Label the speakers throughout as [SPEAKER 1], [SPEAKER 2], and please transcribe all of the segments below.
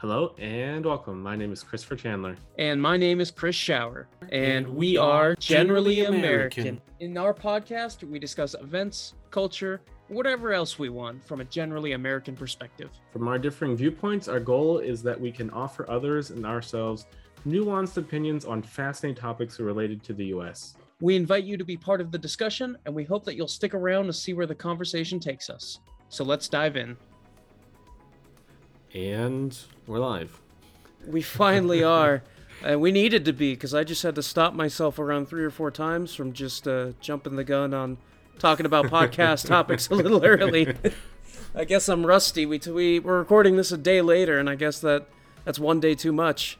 [SPEAKER 1] Hello and welcome. My name is Christopher Chandler.
[SPEAKER 2] And my name is Chris Shower. And we are Generally American. In our podcast, we discuss events, culture, whatever else we want from a generally American perspective.
[SPEAKER 1] From our differing viewpoints, our goal is that we can offer others and ourselves nuanced opinions on fascinating topics related to the US.
[SPEAKER 2] We invite you to be part of the discussion, and we hope that you'll stick around to see where the conversation takes us. So let's dive in.
[SPEAKER 1] And we're live.
[SPEAKER 2] We finally are. And uh, we needed to be because I just had to stop myself around three or four times from just uh, jumping the gun on talking about podcast topics a little early. I guess I'm rusty. We, we we're recording this a day later, and I guess that that's one day too much.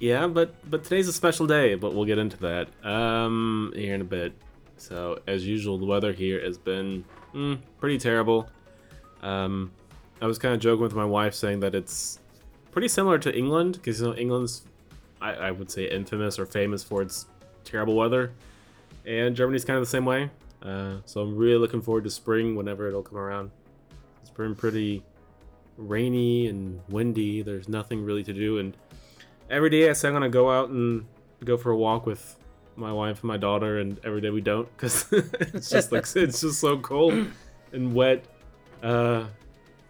[SPEAKER 1] Yeah, but but today's a special day, but we'll get into that um here in a bit. So as usual, the weather here has been mm, pretty terrible. Um, I was kind of joking with my wife saying that it's pretty similar to England because you know England's I, I, would say infamous or famous for its terrible weather, and Germany's kind of the same way. Uh, so I'm really looking forward to spring whenever it'll come around. It's been pretty rainy and windy. There's nothing really to do, and every day I say I'm gonna go out and go for a walk with my wife and my daughter, and every day we don't because it's just like it's just so cold and wet. Uh,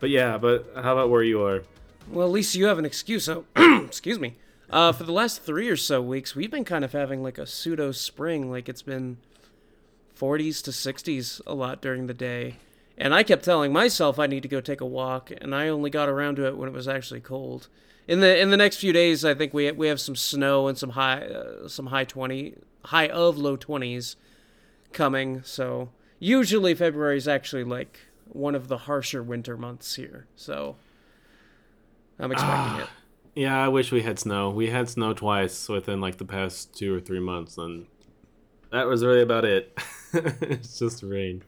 [SPEAKER 1] but yeah, but how about where you are?
[SPEAKER 2] Well, at least you have an excuse. So, excuse me. Uh, for the last three or so weeks, we've been kind of having like a pseudo spring. Like it's been 40s to 60s a lot during the day. And I kept telling myself I need to go take a walk, and I only got around to it when it was actually cold. In the in the next few days, I think we we have some snow and some high uh, some high 20 high of low 20s coming. So usually February is actually like one of the harsher winter months here. So I'm expecting it.
[SPEAKER 1] Yeah, I wish we had snow. We had snow twice within like the past two or three months, and that was really about it. it's just rain.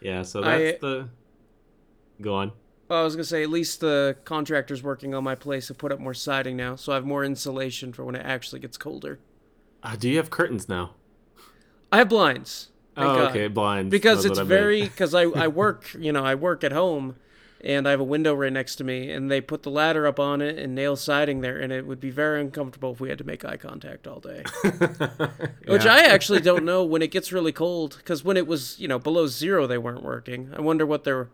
[SPEAKER 1] Yeah, so that's I, the. Go on.
[SPEAKER 2] Well, I was gonna say at least the contractors working on my place have put up more siding now, so I have more insulation for when it actually gets colder.
[SPEAKER 1] Uh, do you have curtains now?
[SPEAKER 2] I have blinds.
[SPEAKER 1] Oh, okay, blinds.
[SPEAKER 2] Because That's it's very because I I work you know I work at home, and I have a window right next to me, and they put the ladder up on it and nail siding there, and it would be very uncomfortable if we had to make eye contact all day. yeah. Which I actually don't know when it gets really cold, because when it was you know below zero, they weren't working. I wonder what their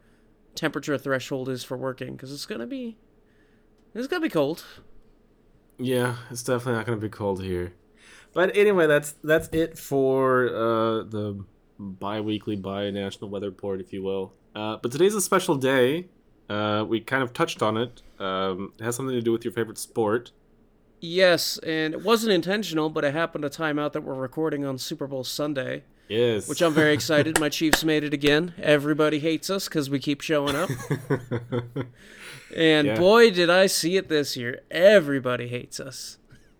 [SPEAKER 2] temperature threshold is for working, because it's gonna be it's gonna be cold.
[SPEAKER 1] Yeah, it's definitely not gonna be cold here. But anyway, that's that's it for uh, the bi-weekly bi-national weather report, if you will. Uh, but today's a special day. Uh, we kind of touched on it. Um, it has something to do with your favorite sport.
[SPEAKER 2] Yes, and it wasn't intentional, but it happened to time out that we're recording on Super Bowl Sunday.
[SPEAKER 1] Yes.
[SPEAKER 2] Which I'm very excited. My Chiefs made it again. Everybody hates us because we keep showing up. and yeah. boy, did I see it this year. Everybody hates us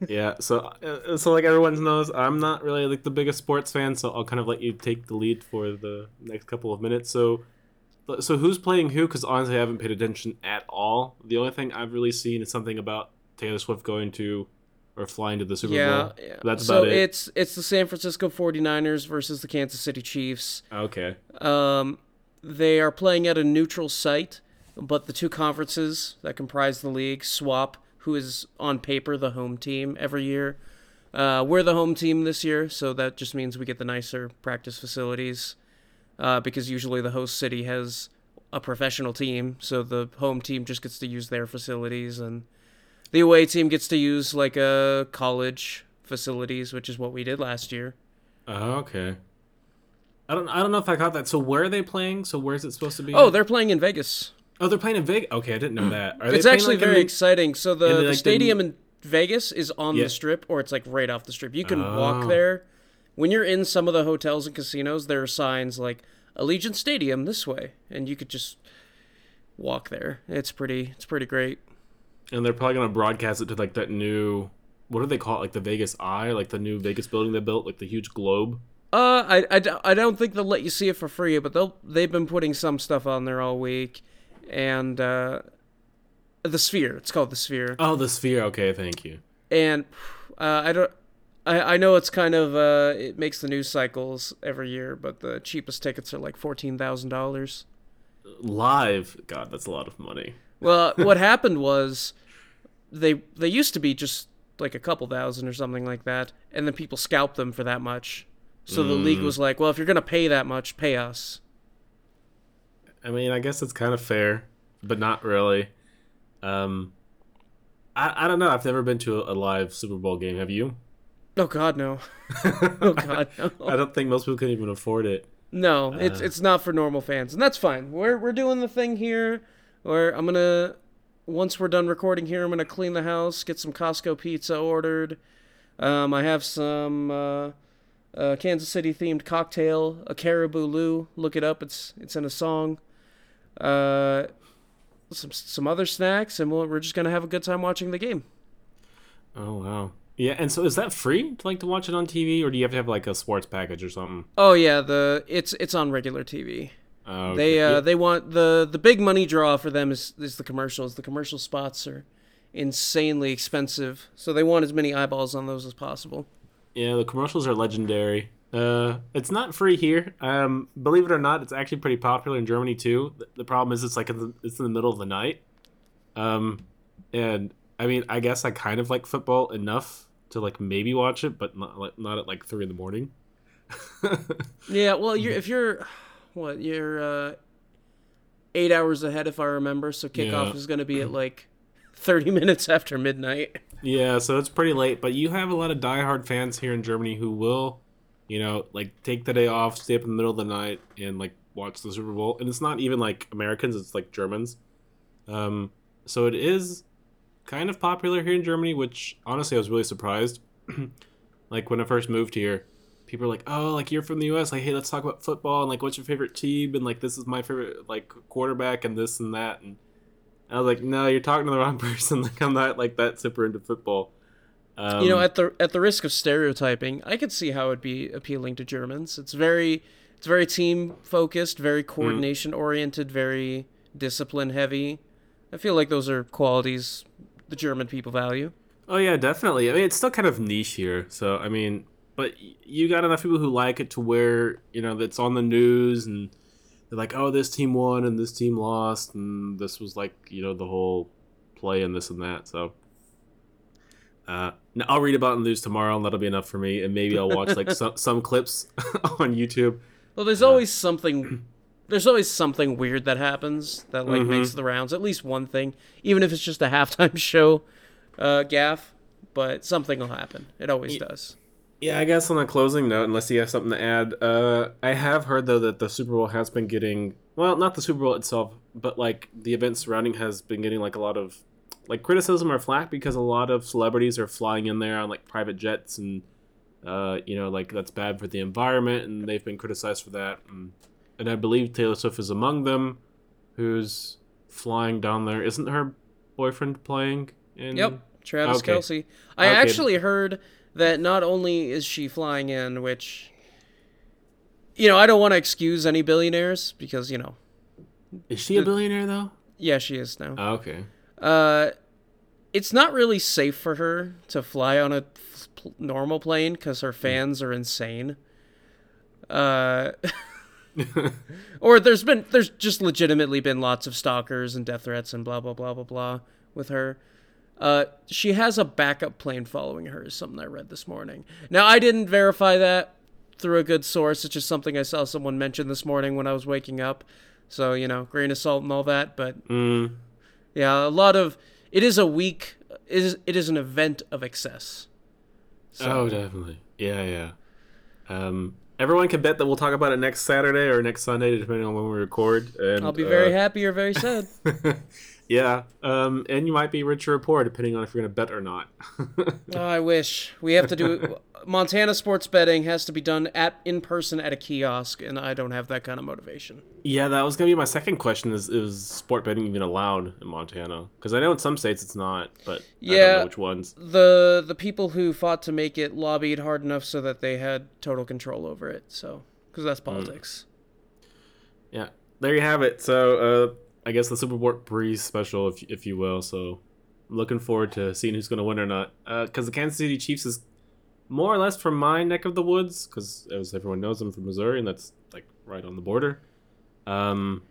[SPEAKER 1] yeah. So, uh, so like everyone knows, I'm not really like the biggest sports fan, so I'll kind of let you take the lead for the next couple of minutes. So, so who's playing who? Because honestly, I haven't paid attention at all. The only thing I've really seen is something about Taylor Swift going to or flying to the Super
[SPEAKER 2] yeah,
[SPEAKER 1] Bowl.
[SPEAKER 2] Yeah.
[SPEAKER 1] That's
[SPEAKER 2] so
[SPEAKER 1] about it.
[SPEAKER 2] it's it's the San Francisco 49ers versus the Kansas City Chiefs.
[SPEAKER 1] Okay.
[SPEAKER 2] Um, they are playing at a neutral site, but the two conferences that comprise the league swap who is on paper the home team every year. Uh, we're the home team this year, so that just means we get the nicer practice facilities uh, because usually the host city has a professional team, so the home team just gets to use their facilities, and the away team gets to use like a college facilities, which is what we did last year.
[SPEAKER 1] Oh, okay. I don't I don't know if I caught that. So where are they playing? So where's it supposed to be?
[SPEAKER 2] Oh, they're playing in Vegas.
[SPEAKER 1] Oh, they're playing in Vegas. Okay, I didn't know that.
[SPEAKER 2] Are it's actually like very exciting. So the, the, the stadium the... in Vegas is on yeah. the strip, or it's like right off the strip. You can oh. walk there. When you're in some of the hotels and casinos, there are signs like Allegiant Stadium this way, and you could just walk there. It's pretty. It's pretty great.
[SPEAKER 1] And they're probably gonna broadcast it to like that new. What do they call it? Like the Vegas Eye, like the new Vegas building they built, like the huge globe.
[SPEAKER 2] Uh, I, I, I don't think they'll let you see it for free, but they'll they've been putting some stuff on there all week and uh, the Sphere. It's called the Sphere.
[SPEAKER 1] Oh, the Sphere. Okay, thank you.
[SPEAKER 2] And uh, I don't. I, I know it's kind of uh, it makes the news cycles every year, but the cheapest tickets are like fourteen thousand dollars.
[SPEAKER 1] Live, God, that's a lot of money.
[SPEAKER 2] Well, what happened was they they used to be just like a couple thousand or something like that, and then people scalped them for that much. So the league
[SPEAKER 1] Mm.
[SPEAKER 2] was like, well, if you're gonna pay that much, pay us.
[SPEAKER 1] I mean, I guess it's kind of fair, but not really. Um, I I don't know. I've never been to a, a live Super Bowl game. Have you?
[SPEAKER 2] Oh God, no. Oh God, no.
[SPEAKER 1] I don't think most people can even afford it.
[SPEAKER 2] No, it's
[SPEAKER 1] Uh.
[SPEAKER 2] it's not for normal fans, and that's fine. We're we're doing the thing here, where I'm gonna once we're done recording here, I'm gonna clean the house, get some Costco pizza ordered. Um, I have some uh, uh, Kansas City themed cocktail, a Caribou Lou. Look it up. It's it's in a song. Uh, some some other snacks, and we'll, we're just gonna have a good time watching the game.
[SPEAKER 1] Oh wow. Yeah, and so is that free to like to watch it on TV, or do you have to have like a sports package or something?
[SPEAKER 2] Oh yeah, the it's it's on regular TV.
[SPEAKER 1] Oh, okay.
[SPEAKER 2] They uh
[SPEAKER 1] Yeah.
[SPEAKER 2] they want the the big money draw for them is is the commercials. The commercial spots are insanely expensive, so they want as many eyeballs on those as possible.
[SPEAKER 1] Yeah, the commercials are legendary. Uh, it's not free here. Um, believe it or not, it's actually pretty popular in Germany too. The, the problem is it's like in the, it's in the middle of the night. Um, and I mean, I guess I kind of like football enough to like maybe watch it, but not like not at like three in the morning.
[SPEAKER 2] Yeah, well, you're if you're what you're uh, eight hours ahead if I remember, so kickoff
[SPEAKER 1] Yeah.
[SPEAKER 2] is going to be at like thirty minutes after midnight.
[SPEAKER 1] Yeah, so it's pretty late, but you have a lot of diehard fans here in Germany who will, you know, like take the day off, stay up in the middle of the night, and like watch the Super Bowl. And it's not even like Americans; it's like Germans. Um, so it is kind of popular here in Germany, which honestly I was really surprised. like when I first moved here, people are like, "Oh, like you're from the U.S. Like, hey, let's talk about football and like what's your favorite team and like this is my favorite like quarterback and this and that." And I was like, "No, you're talking to the wrong person. Like, I'm not like that super into football." Um,
[SPEAKER 2] you know, at the at the risk of stereotyping, I could see how it'd be appealing to Germans. It's very it's very team focused, very coordination oriented, very discipline heavy. I feel like those are qualities the German people value.
[SPEAKER 1] Oh yeah, definitely. I mean, it's still kind of niche here. So I mean, but you got enough people who like it to where you know that's on the news and they're like, oh, this team won and this team lost and this was like you know the whole play and this and that. So. Uh, no, I'll read about it in the news tomorrow, and that'll be enough for me. And maybe I'll watch like some some clips on YouTube.
[SPEAKER 2] Well, there's always something. There's always something weird that happens that like
[SPEAKER 1] Mhm.
[SPEAKER 2] makes the rounds. At least one thing, even if it's just a halftime show, uh, gaff. But something will happen. It always
[SPEAKER 1] Ye-
[SPEAKER 2] does.
[SPEAKER 1] Yeah, I guess on a closing note, unless you have something to add, uh, I have heard though that the Super Bowl has been getting well, not the Super Bowl itself, but like the event surrounding has been getting like a lot of like criticism or flack because a lot of celebrities are flying in there on like private jets and uh, you know like that's bad for the environment and they've been criticized for that and, and I believe Taylor Swift is among them, who's flying down there. Isn't her boyfriend playing? In...
[SPEAKER 2] Yep, Travis
[SPEAKER 1] Okay.
[SPEAKER 2] Kelce. I
[SPEAKER 1] Okay.
[SPEAKER 2] actually heard that not only is she flying in, which you know, I don't want to excuse any billionaires because you know,
[SPEAKER 1] Is she a billionaire though?
[SPEAKER 2] yeah, she is now.
[SPEAKER 1] Oh, okay.
[SPEAKER 2] Uh, it's not really safe for her to fly on a f- normal plane because her fans are insane. Uh, or there's been there's just legitimately been lots of stalkers and death threats and blah blah blah blah blah with her. Uh, she has a backup plane following her. Is something I read this morning. Now I didn't verify that through a good source. It's just something I saw someone mention this morning when I was waking up. So you know, grain of salt and all that. But
[SPEAKER 1] Mm.
[SPEAKER 2] Yeah, a lot of it is a week. It is it is an event of excess. So,
[SPEAKER 1] Oh, definitely. Yeah, yeah. Um, everyone can bet that we'll talk about it next Saturday or next Sunday, depending on when we record. And
[SPEAKER 2] I'll be very
[SPEAKER 1] uh,
[SPEAKER 2] happy or very sad.
[SPEAKER 1] yeah, um, and you might be rich or poor, depending on if you're going to bet or not.
[SPEAKER 2] oh, I wish we have to do Montana sports betting has to be done at in person at a kiosk, and I don't have that kind of motivation.
[SPEAKER 1] yeah, that was going to be my second question: is is sport betting even allowed in Montana? Because I know in some states it's not, but I don't
[SPEAKER 2] Yeah.
[SPEAKER 1] know which ones.
[SPEAKER 2] the The people who fought to make it lobbied hard enough so that they had total control over it. So because that's politics.
[SPEAKER 1] Yeah, there you have it. So uh, I guess the Super Bowl Breeze special, if if you will. So looking forward to seeing who's going to win or not. Because the Kansas City Chiefs is more or less from my neck of the woods. Because as everyone knows, I'm from Missouri, and that's like right on the border. Um,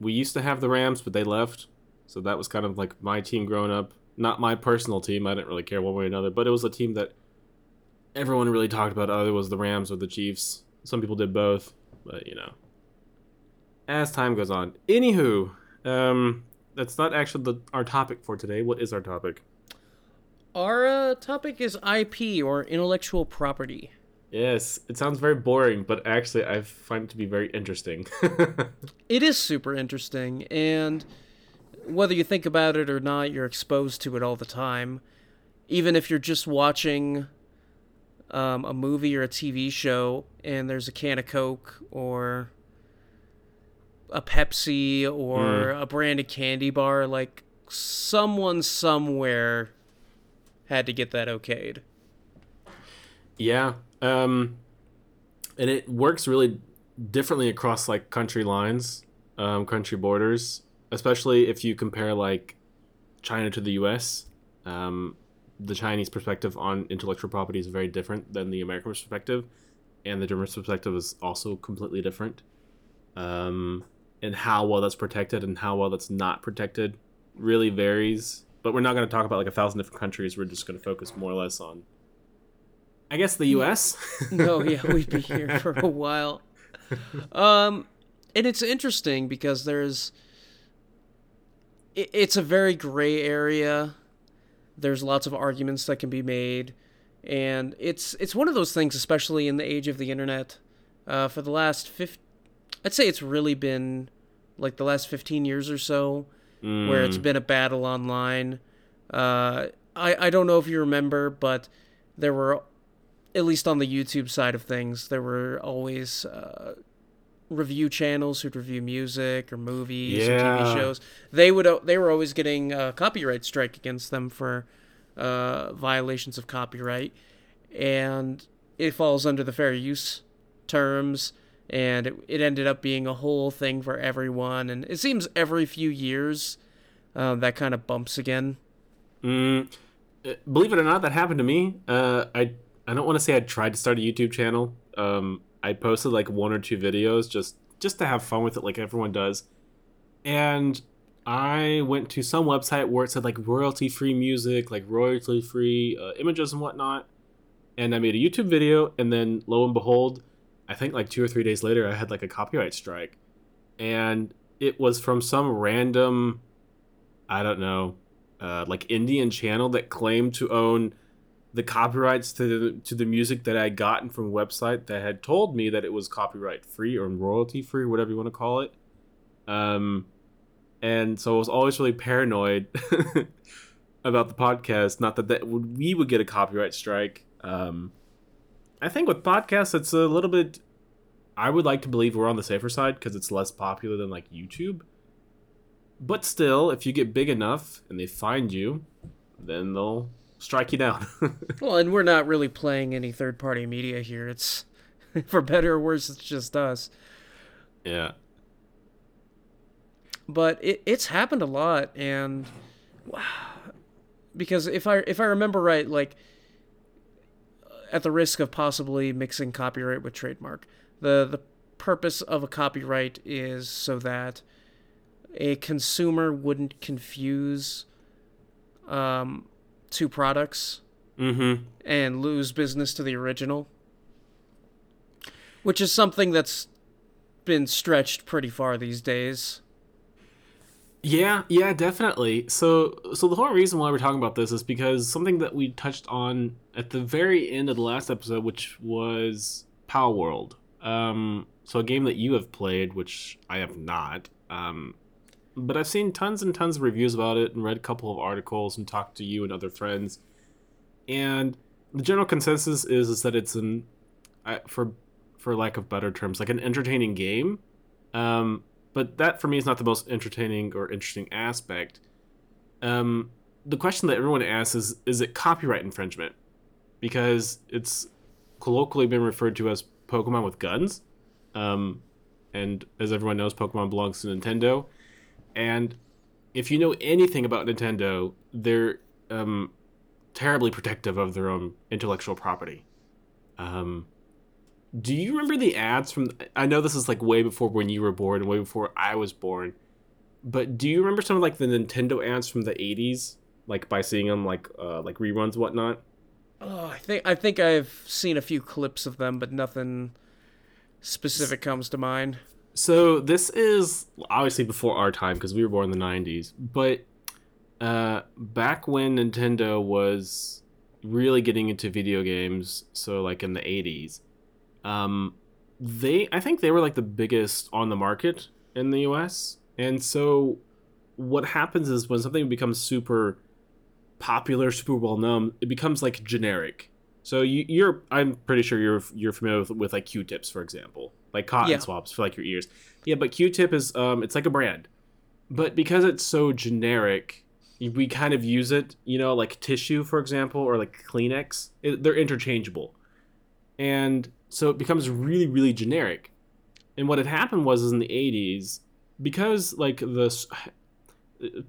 [SPEAKER 1] we used to have the Rams, but they left. So that was kind of like my team growing up. Not my personal team. I didn't really care one way or another, but it was a team that everyone really talked about. Either was the Rams or the Chiefs. Some people did both, but you know, as time goes on. Anywho, um, that's not actually the, our topic for today. What is our topic?
[SPEAKER 2] Our uh, topic is IP or intellectual property.
[SPEAKER 1] Yes, it sounds very boring, but actually, I find it to be very interesting.
[SPEAKER 2] It is super interesting, and whether you think about it or not, you're exposed to it all the time. Even if you're just watching um, a movie or a TV show and there's a can of Coke or a Pepsi or a branded candy bar, like someone somewhere had to get that okayed.
[SPEAKER 1] Yeah. Um, and it works really differently across like country lines, um, country borders, especially if you compare like China to the U.S. Um, the Chinese perspective on intellectual property is very different than the American perspective, and the German perspective is also completely different. Um, and how well that's protected and how well that's not protected really varies. But we're not going to talk about like a thousand different countries. We're just going to focus more or less on, I guess, the U.S.
[SPEAKER 2] no, yeah, we'd be here for a while. Um, and it's interesting because there's, it, it's a very gray area. There's lots of arguments that can be made, and it's it's one of those things, especially in the age of the internet. Uh, for the last fif- I'd say it's really been like the last fifteen years or so, where it's been a battle online. Uh, I I don't know if you remember, but there were at least on the YouTube side of things, there were always uh, review channels who'd review music or movies or TV shows. They would they were always getting a copyright strike against them for uh, violations of copyright, and it falls under the fair use terms. And it, it ended up being a whole thing for everyone. And it seems every few years uh, that kind of bumps again.
[SPEAKER 1] Mm, uh, believe it or not, that happened to me. Uh, I I don't want to say I tried to start a YouTube channel. Um, I posted like one or two videos just just to have fun with it, like everyone does. And I went to some website where it said like royalty free music, like royalty free uh, images and whatnot. And I made a YouTube video, and then lo and behold, I think like two or three days later, I had like a copyright strike, and it was from some random, I don't know, uh, like Indian channel that claimed to own the copyrights to the, to the music that I had gotten from a website that had told me that it was copyright free or royalty free, whatever you want to call it. Um, and so I was always really paranoid about the podcast. Not that, that we would get a copyright strike. Um, I think with podcasts, it's a little bit. I would like to believe we're on the safer side because it's less popular than like YouTube. But still, if you get big enough and they find you, then they'll strike you down.
[SPEAKER 2] Well, and we're not really playing any third party media here. It's for better or worse, it's just us.
[SPEAKER 1] yeah.
[SPEAKER 2] But it, it's happened a lot, and because if I if I remember right, like at the risk of possibly mixing copyright with trademark, the the purpose of a copyright is so that a consumer wouldn't confuse um, two products
[SPEAKER 1] Mm-hmm.
[SPEAKER 2] and lose business to the original, which is something that's been stretched pretty far these days.
[SPEAKER 1] Yeah, yeah, definitely. So, so the whole reason why we're talking about this is because something that we touched on at the very end of the last episode, which was Pal World. Um, so a game that you have played, which I have not. Um, but I've seen tons and tons of reviews about it and read a couple of articles and talked to you and other friends. And the general consensus is is that it's an, for for lack of better terms, like an entertaining game. Um, but that for me is not the most entertaining or interesting aspect. Um, the question that everyone asks is: Is it copyright infringement? Because it's colloquially been referred to as Pokemon with guns, um, and as everyone knows, Pokemon belongs to Nintendo. And if you know anything about Nintendo, they're um, terribly protective of their own intellectual property. Um, do you remember the ads from? I know this is like way before when you were born and way before I was born, but do you remember some of like the Nintendo ads from the '80s like by seeing them like uh, like reruns whatnot.
[SPEAKER 2] Oh, I think I think I've seen a few clips of them, but nothing specific comes to mind.
[SPEAKER 1] So this is obviously before our time because we were born in the '90s, but uh, back when Nintendo was really getting into video games, so like in the '80s, um, they I think they were like the biggest on the market in the US, and so what happens is when something becomes super popular, super well known, it becomes like generic. So you, you're, I'm pretty sure you're you're familiar with, with like Q-tips, for example, like cotton
[SPEAKER 2] Yeah.
[SPEAKER 1] swabs for like your ears. Yeah, but Q-tip is um, it's like a brand, but because it's so generic, we kind of use it, you know, like tissue, for example, or like Kleenex. It, they're interchangeable, and so it becomes really, really generic. And what had happened was, is in the '80s, because like the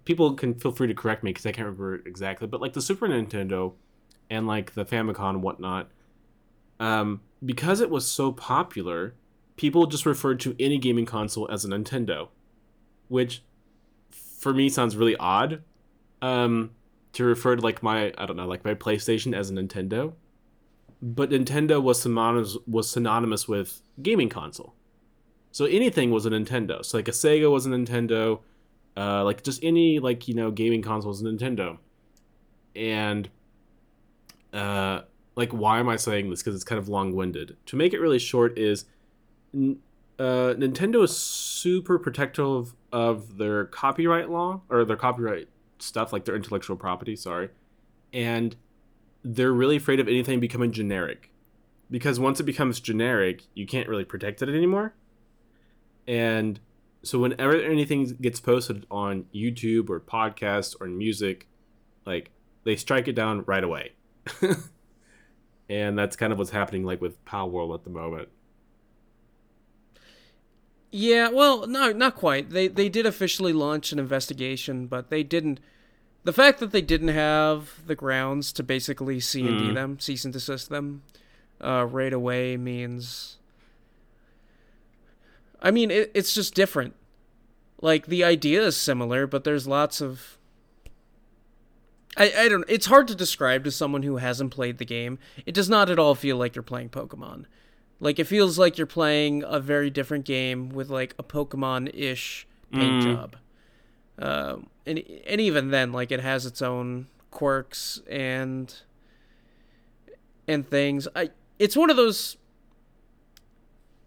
[SPEAKER 1] people can feel free to correct me because I can't remember exactly, but like the Super Nintendo and like the Famicom and whatnot, um, because it was so popular, people just referred to any gaming console as a Nintendo, which for me sounds really odd. Um, to refer to like my I don't know like my PlayStation as a Nintendo, but Nintendo was synonymous was synonymous with gaming console. So anything was a Nintendo. So like a Sega was a Nintendo, uh, like just any like you know gaming console was a Nintendo. And uh, like why am I saying this? Because it's kind of long winded. To make it really short, is uh, Nintendo is super protective of their copyright law or their copyright stuff, like their intellectual property. Sorry, and they're really afraid of anything becoming generic because once it becomes generic, you can't really protect it anymore. And so whenever anything gets posted on YouTube or podcast or music, like they strike it down right away. and that's kind of what's happening like with Pal World at the moment.
[SPEAKER 2] Yeah, well, no, not quite. They they did officially launch an investigation, but they didn't. The fact that they didn't have the grounds to basically C and D
[SPEAKER 1] Mhm.
[SPEAKER 2] them, cease and desist them, uh, right away means. I mean, it, it's just different. Like the idea is similar, but there's lots of. I, I don't. It's hard to describe to someone who hasn't played the game. It does not at all feel like you're playing Pokemon. Like it feels like you're playing a very different game with like a Pokemon-ish paint
[SPEAKER 1] Mm.
[SPEAKER 2] job. Um, and and even then, like it has its own quirks and and things. I it's one of those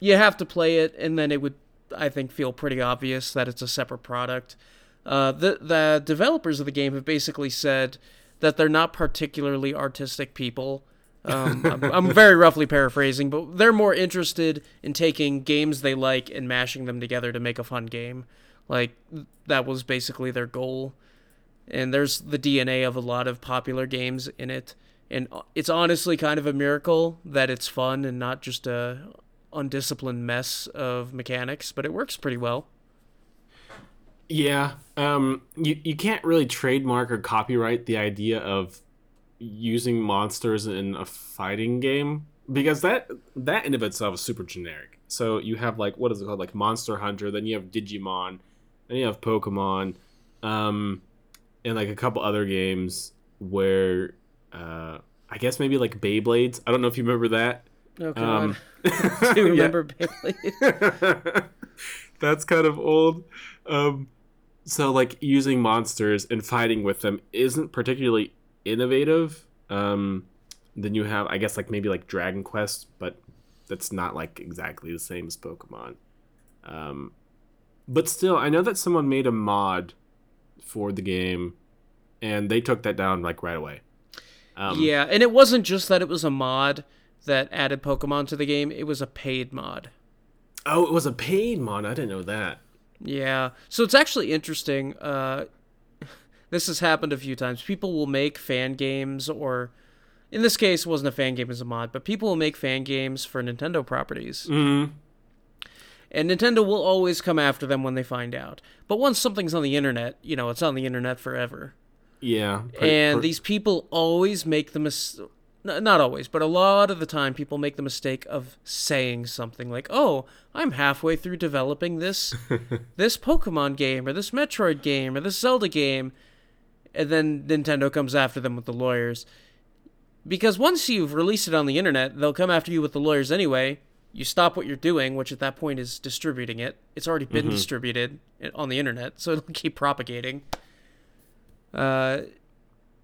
[SPEAKER 2] you have to play it, and then it would I think feel pretty obvious that it's a separate product. Uh, the the developers of the game have basically said that they're not particularly artistic people. Um, I'm, I'm very roughly paraphrasing, but they're more interested in taking games they like and mashing them together to make a fun game. Like that was basically their goal. And there's the DNA of a lot of popular games in it, and it's honestly kind of a miracle that it's fun and not just a undisciplined mess of mechanics. But it works pretty well.
[SPEAKER 1] Yeah, um, you you can't really trademark or copyright the idea of using monsters in a fighting game because that that in of itself is super generic. So you have like what is it called, like Monster Hunter, then you have Digimon, then you have Pokemon, um, and like a couple other games where uh, I guess maybe like Beyblades. I don't know if you remember that.
[SPEAKER 2] Oh god,
[SPEAKER 1] Um,
[SPEAKER 2] do you remember Beyblade?
[SPEAKER 1] That's kind of old. Um, so like using monsters and fighting with them isn't particularly innovative. Um, then you have, I guess, like maybe like Dragon Quest, but that's not like exactly the same as Pokemon. Um, but still, I know that someone made a mod for the game, and they took that down like right away. Um,
[SPEAKER 2] yeah, and it wasn't just that it was a mod that added Pokemon to the game; it was a paid mod.
[SPEAKER 1] Oh, it was a paid mod. I didn't know that.
[SPEAKER 2] Yeah. So it's actually interesting. Uh, this has happened a few times. People will make fan games, or in this case, it wasn't a fan game as a mod, but people will make fan games for Nintendo properties.
[SPEAKER 1] Mm.
[SPEAKER 2] And Nintendo will always come after them when they find out. But once something's on the internet, you know, it's on the internet forever.
[SPEAKER 1] Yeah. per-
[SPEAKER 2] and these people always make the mis- not always, but a lot of the time people make the mistake of saying something like, "Oh, I'm halfway through developing this this Pokemon game or this Metroid game or this Zelda game." and then Nintendo comes after them with the lawyers. Because once you've released it on the internet, they'll come after you with the lawyers anyway. You stop what you're doing, which at that point is distributing it. It's already been
[SPEAKER 1] Mhm.
[SPEAKER 2] distributed on the internet, so it'll keep propagating. Uh,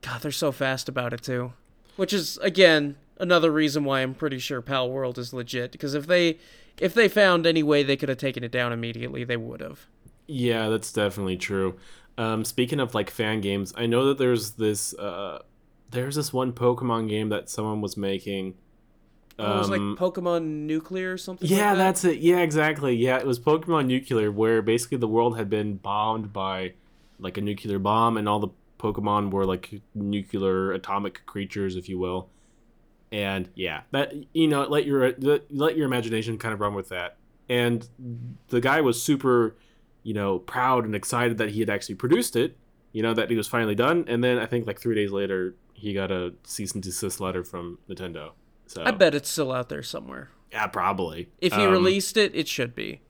[SPEAKER 2] God, they're so fast about it too. Which is again another reason why I'm pretty sure Pal World is legit. Because if they if they found any way they could have taken it down immediately, they would have.
[SPEAKER 1] Yeah, that's definitely true. Um, speaking of like fan games, I know that there's this uh, there's this one Pokemon game that someone was making.
[SPEAKER 2] Oh, it was like
[SPEAKER 1] Um,
[SPEAKER 2] Pokemon Nuclear or something.
[SPEAKER 1] yeah,
[SPEAKER 2] like that?
[SPEAKER 1] that's it. Yeah, exactly. Yeah, it was Pokemon Nuclear, where basically the world had been bombed by like a nuclear bomb, and all the Pokemon were like nuclear atomic creatures, if you will. And yeah, that you know, let your let your imagination kind of run with that. And the guy was super, you know, proud and excited that he had actually produced it. You know that he was finally done. And then I think like three days later, he got a cease and desist letter from Nintendo. So
[SPEAKER 2] I bet it's still out there somewhere.
[SPEAKER 1] yeah, probably.
[SPEAKER 2] If he
[SPEAKER 1] Um,
[SPEAKER 2] released it, it should be.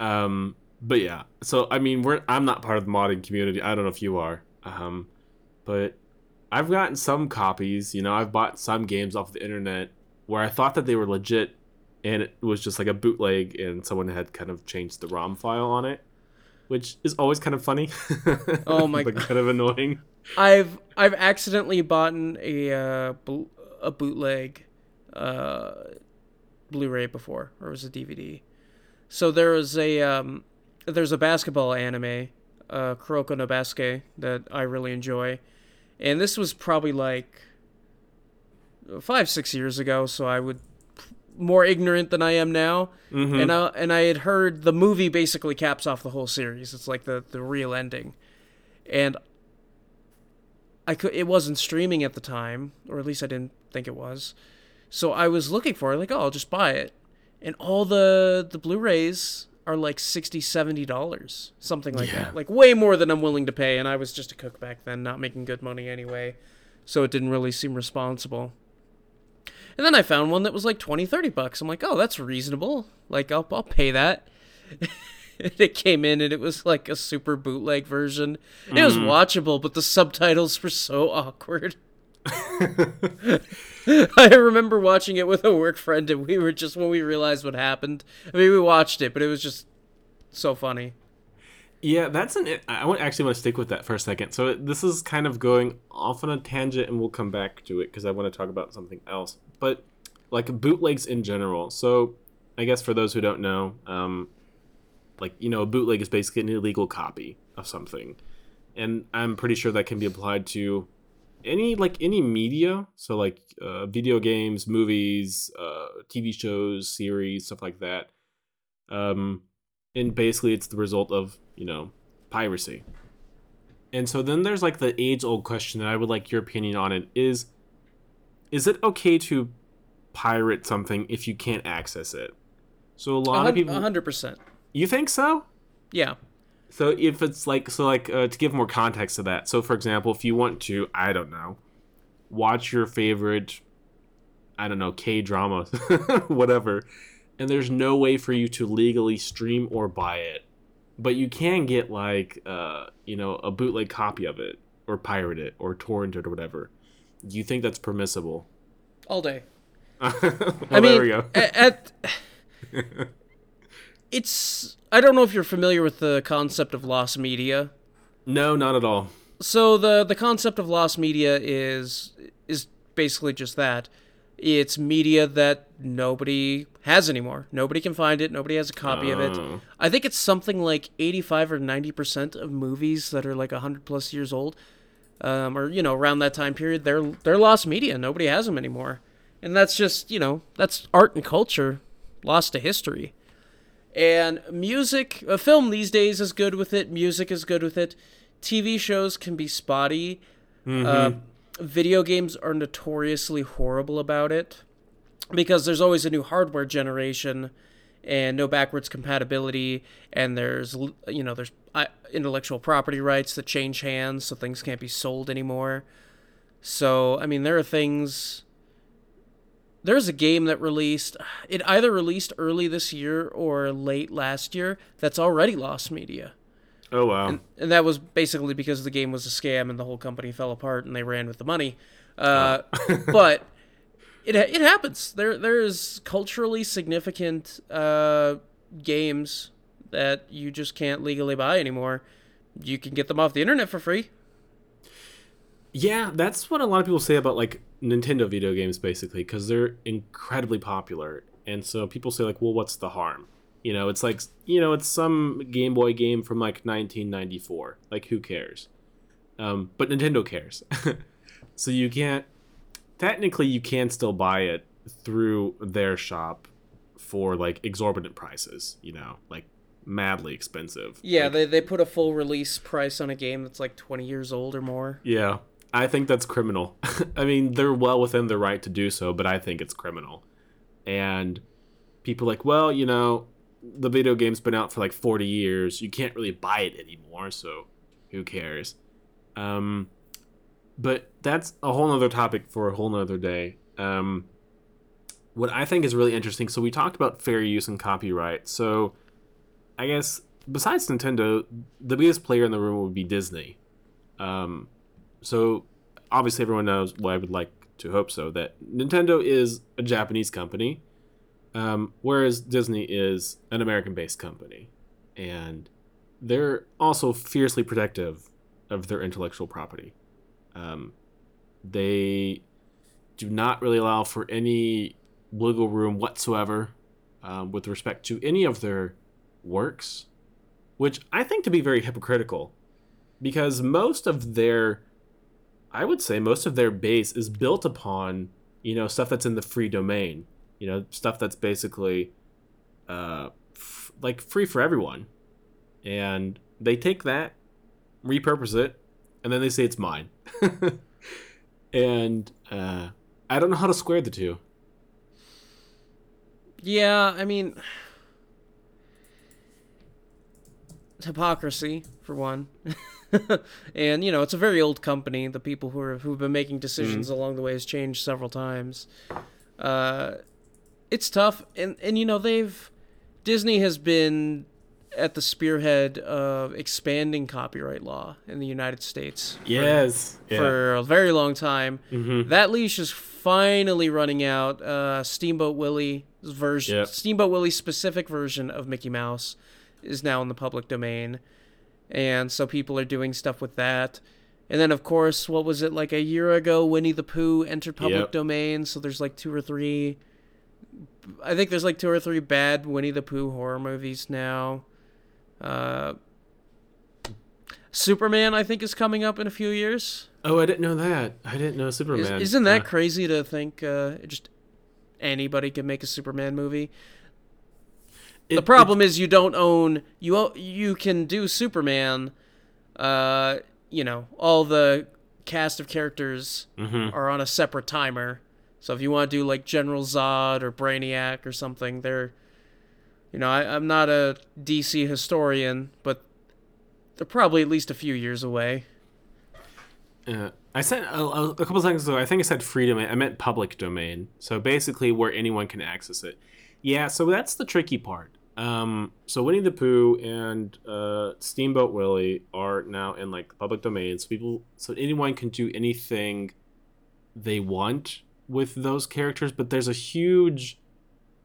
[SPEAKER 1] um, but yeah, so I mean, we're I'm not part of the modding community. I don't know if you are. Um, but I've gotten some copies. You know, I've bought some games off the internet where I thought that they were legit, and it was just like a bootleg, and someone had kind of changed the ROM file on it, which is always kind of funny.
[SPEAKER 2] Oh my God.
[SPEAKER 1] kind of annoying.
[SPEAKER 2] I've I've accidentally bought a uh, a bootleg uh, Blu-ray before, or it was a DVD. So there was a um, there's a basketball anime, uh, Kuroko no Basuke, that I really enjoy, and this was probably like five six years ago. So I would more ignorant than I am now,
[SPEAKER 1] Mhm.
[SPEAKER 2] and I and I had heard the movie basically caps off the whole series. It's like the the real ending, and I could it wasn't streaming at the time, or at least I didn't think it was. So I was looking for it, like, oh, I'll just buy it. And all the the Blu-rays are like 60 70 dollars, something like
[SPEAKER 1] Yeah.
[SPEAKER 2] that. Like way more than I'm willing to pay, and I was just a cook back then, not making good money anyway. So it didn't really seem responsible. And then I found one that was like 20 30 bucks. I'm like, "Oh, that's reasonable. Like I'll I'll pay that." and it came in and it was like a super bootleg version. It was mm. watchable, but the subtitles were so awkward. I remember watching it with a work friend, and we were just when we realized what happened. I mean, we watched it, but it was just so funny.
[SPEAKER 1] Yeah, that's an. I actually want to stick with that for a second. So this is kind of going off on a tangent, and we'll come back to it because I want to talk about something else. But like bootlegs in general. So I guess for those who don't know, um, like you know, a bootleg is basically an illegal copy of something, and I'm pretty sure that can be applied to any like any media. So like uh, video games, movies, uh, TV shows, series, stuff like that. Um, and basically it's the result of you know piracy and so then there's like the age old question that i would like your opinion on it is is it okay to pirate something if you can't access it so a lot of people
[SPEAKER 2] hundred percent.
[SPEAKER 1] you think so
[SPEAKER 2] Yeah.
[SPEAKER 1] So if it's like so like uh, to give more context to that so for example if you want to i don't know watch your favorite i don't know k drama whatever and there's no way for you to legally stream or buy it. But you can get like uh you know a bootleg copy of it or pirate it or torrent it or whatever. Do you think that's permissible?
[SPEAKER 2] All day.
[SPEAKER 1] well,
[SPEAKER 2] I mean,
[SPEAKER 1] we go.
[SPEAKER 2] a- at, it's. I don't know if you're familiar with the concept of lost media.
[SPEAKER 1] no not at all
[SPEAKER 2] So the the concept of lost media is is basically just that. It's media that nobody has anymore. Nobody can find it. Nobody has a copy of it.
[SPEAKER 1] Oh.
[SPEAKER 2] I think it's something like 85 or 90% of movies that are like 100 plus years old um, or you know around that time period they're they're lost media. Nobody has them anymore. And that's just, you know, that's art and culture lost to history. And music, a film these days is good with it. Music is good with it. TV shows can be spotty. Uh, video games are notoriously horrible about it because there's always a new hardware generation and no backwards compatibility and there's you know there's uh, intellectual property rights that change hands so things can't be sold anymore so i mean there are things there's a game that released it either released early this year or late last year that's already lost media
[SPEAKER 1] Oh wow.
[SPEAKER 2] and, and that was basically because the game was a scam and the whole company fell apart and they ran with the money. Uh, but it it happens. There there is culturally significant uh, games that you just can't legally buy anymore. You can get them off the internet for free.
[SPEAKER 1] Yeah, that's what a lot of people say about like Nintendo video games, basically, because they're incredibly popular, and so people say like, "Well, what's the harm?" You know, it's like you know, it's some Game Boy game from like 1994. Like, who cares? Um, but Nintendo cares. so you can't. Technically, you can still buy it through their shop for like exorbitant prices. You know, like madly expensive.
[SPEAKER 2] Yeah,
[SPEAKER 1] Like,
[SPEAKER 2] they they put a full release price on a game that's like 20 years old or more.
[SPEAKER 1] Yeah, I think that's criminal. I mean, they're well within their right to do so, but I think it's criminal. And people like, well, you know, the video game's been out for like 40 years. You can't really buy it anymore, so who cares? Um, but that's a whole nother topic for a whole nother day. Um, what I think is really interesting. So we talked about fair use and copyright. So I guess besides Nintendo, the biggest player in the room would be Disney. Um, so obviously everyone knows well i would like to hope so that nintendo is a japanese company um, whereas disney is an american based company. And they're also fiercely protective of their intellectual property. Um, they do not really allow for any wiggle room whatsoever um, with respect to any of their works which i think to be very hypocritical because most of their I would say most of their base is built upon, you know, stuff that's in the free domain. You know, stuff that's basically uh f- like free for everyone. And they take that, repurpose it, and then they say it's mine. and uh I don't know how to square the two.
[SPEAKER 2] Yeah, I mean, hypocrisy for one, and you know it's a very old company. The people who are who've been making decisions along the way has changed several times. Uh, it's tough, and and you know they've Disney has been at the spearhead of expanding copyright law in the United States for-
[SPEAKER 1] Yes.
[SPEAKER 2] for a very long time.
[SPEAKER 1] Mhm.
[SPEAKER 2] That leash is finally running out. Uh, Steamboat Willie's version,
[SPEAKER 1] Yep.
[SPEAKER 2] Steamboat Willie's specific version of Mickey Mouse, is now in the public domain, and so people are doing stuff with that. And then, of course, what was it like a year ago? Winnie the Pooh entered public
[SPEAKER 1] Yep.
[SPEAKER 2] domain, so there's like two or three. I think there's like two or three bad Winnie the Pooh horror movies now. Uh, Superman, I think, is coming up in a few years.
[SPEAKER 1] Oh, I didn't know that. I didn't know
[SPEAKER 2] Is,
[SPEAKER 1] Superman.
[SPEAKER 2] isn't that
[SPEAKER 1] Uh,
[SPEAKER 2] crazy to think uh, just anybody can make a Superman movie?
[SPEAKER 1] It-
[SPEAKER 2] the problem is you don't own you you can do Superman. Uh, you know, all the cast of characters
[SPEAKER 1] Mhm.
[SPEAKER 2] are on a separate timer. So if you want to do like General Zod or Brainiac or something, they're you know, I, I'm not a DC historian, but they're probably at least a few years away.
[SPEAKER 1] Uh, I said a, a a couple seconds ago. I think I said free domain. I meant public domain. So basically, where anyone can access it. Yeah. So that's the tricky part. Um, so Winnie the Pooh and uh, Steamboat Willie are now in like public domain. So people, so anyone can do anything they want with those characters. But there's a huge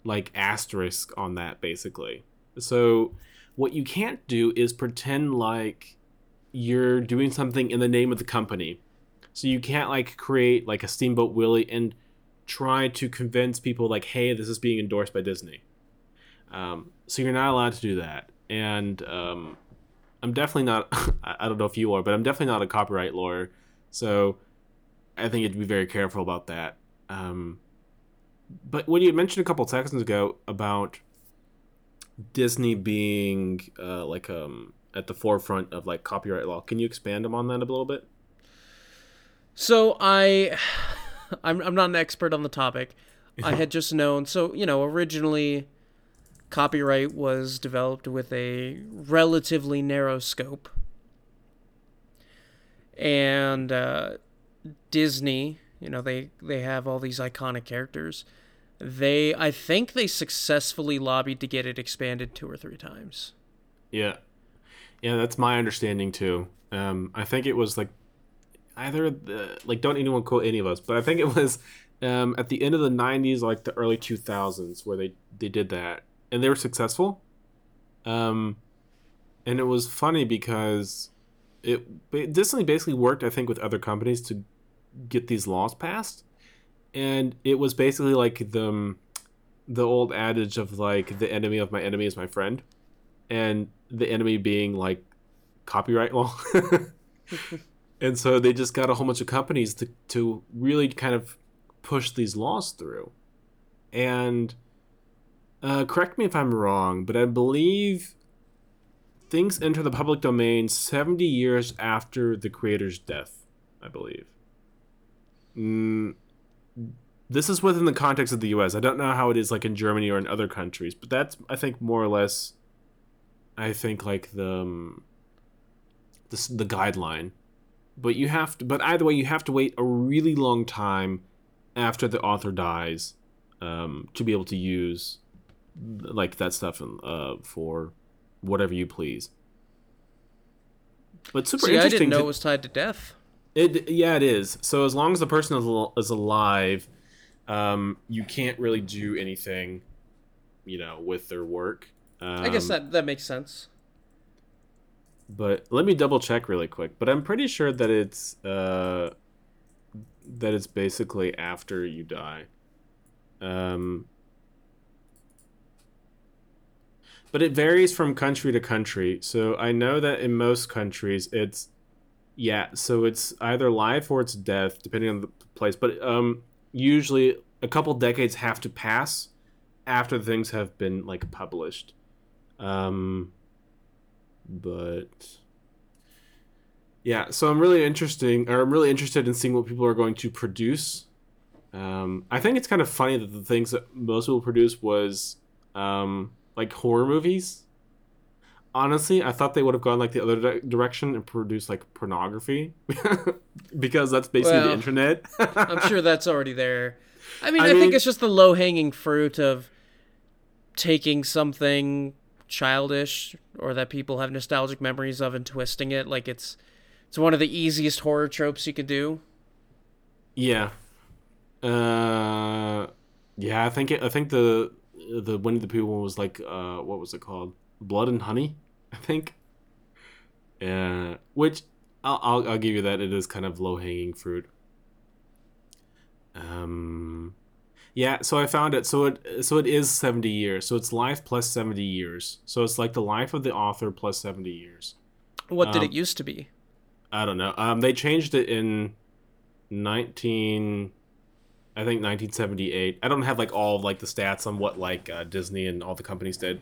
[SPEAKER 1] like asterisk on that basically. So what you can't do is pretend like you're doing something in the name of the company. So you can't like create like a Steamboat Willie and try to convince people like, hey, this is being endorsed by Disney. Um, so you're not allowed to do that. And um, I'm definitely not. I don't know if you are, but I'm definitely not a copyright lawyer. So I think you'd be very careful about that. Um, but when you mentioned a couple seconds ago about Disney being uh, like um at the forefront of like copyright law, can you expand on that a little bit?
[SPEAKER 2] So I, I'm I'm not an expert on the topic. I had just known. So you know, originally, copyright was developed with a relatively narrow scope, and uh, Disney, you know, they they have all these iconic characters. They, I think, they successfully lobbied to get it expanded two or three times.
[SPEAKER 1] Yeah, Yeah, that's my understanding too. Um, I think it was like either the, like don't anyone quote any of us, but I think it was um, at the end of the '90s, like the early 2000s, where they they did that, and they were successful. Um, and it was funny because it Disney basically worked, I think, with other companies to get these laws passed, and it was basically like the the old adage of like the enemy of my enemy is my friend, and the enemy being like copyright law. and so they just got a whole bunch of companies to to really kind of push these laws through, and. Uh, correct me if I'm wrong, but I believe things enter the public domain 70 years after the creator's death, I believe. Mm, this is within the context of the US. I don't know how it is like in Germany or in other countries, but that's I think more or less I think like the um, the, the guideline. But you have to but either way you have to wait a really long time after the author dies um, to be able to use like that stuff uh, for whatever you please. But super
[SPEAKER 2] See,
[SPEAKER 1] interesting.
[SPEAKER 2] I didn't know
[SPEAKER 1] to,
[SPEAKER 2] it was tied to death.
[SPEAKER 1] It yeah, it is. So as long as the person is, al- is alive, um, you can't really do anything, you know, with their work. Um,
[SPEAKER 2] I guess that that makes sense.
[SPEAKER 1] But let me double check really quick. But I'm pretty sure that it's uh, that it's basically after you die. Um, but it varies from country to country. So I know that in most countries it's yeah, so it's either life or it's death depending on the place, but um usually a couple decades have to pass after things have been like published. Um but yeah, so I'm really interesting or I'm really interested in seeing what people are going to produce. Um, I think it's kind of funny that the things that most people produce was um, like horror movies. Honestly, I thought they would have gone like the other di- direction and produced like pornography, because that's basically
[SPEAKER 2] Well,
[SPEAKER 1] the internet.
[SPEAKER 2] I'm sure that's already there. I mean,
[SPEAKER 1] I
[SPEAKER 2] I,
[SPEAKER 1] mean-
[SPEAKER 2] think it's just the low hanging fruit of taking something childish or that people have nostalgic memories of and twisting it. Like it's it's one of the easiest horror tropes you could do.
[SPEAKER 1] Yeah. Uh, yeah. I think it, I think the the Winnie the Pooh one was like uh, what was it called? Blood and Honey, I think. Uh, which I'll, I'll I'll give you that it is kind of low hanging fruit. Um, yeah. So I found it. So it so it is seventy years. So it's life plus seventy years. So it's like the life of the author plus seventy years.
[SPEAKER 2] What did
[SPEAKER 1] Um,
[SPEAKER 2] it used to be?
[SPEAKER 1] I don't know. Um, they changed it in nineteen, I think nineteen seventy eight. I don't have like all of, like the stats on what like uh, Disney and all the companies did,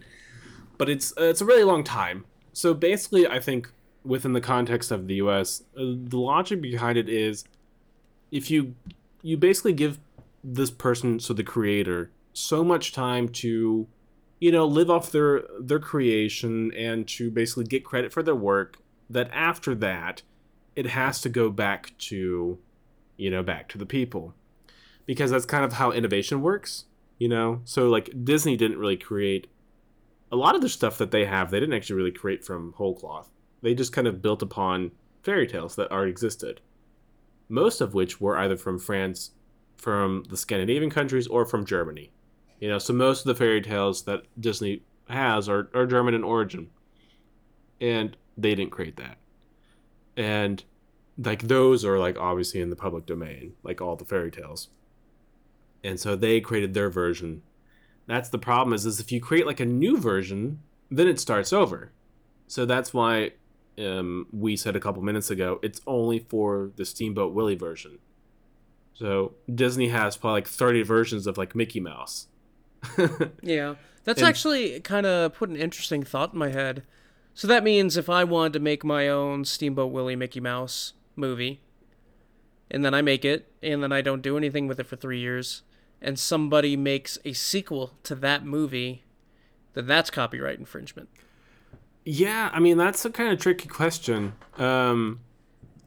[SPEAKER 1] but it's uh, it's a really long time. So basically, I think within the context of the U.S., uh, the logic behind it is if you you basically give this person, so the creator, so much time to you know live off their their creation and to basically get credit for their work that after that it has to go back to you know back to the people because that's kind of how innovation works you know? So like disney didn't really create a lot of the stuff that they have they didn't actually really create from whole cloth. They just kind of built upon fairy tales that already existed most of which were either from france from the scandinavian countries or from germany. You know so most of the fairy tales that disney has are, are german in origin and they didn't create that. And like those are like obviously in the public domain like all the fairy tales and so they created their version that's the problem is, is if you create like a new version then it starts over so that's why um, we said a couple minutes ago it's only for the steamboat willie version so disney has probably like 30 versions of like mickey mouse
[SPEAKER 2] Yeah. That's
[SPEAKER 1] And-
[SPEAKER 2] actually kind of put an interesting thought in my head. So that means if I wanted to make my own Steamboat Willie Mickey Mouse movie, and then I make it, and then I don't do anything with it for three years, and somebody makes a sequel to that movie, then that's copyright infringement.
[SPEAKER 1] yeah i mean that's a kind of tricky question um,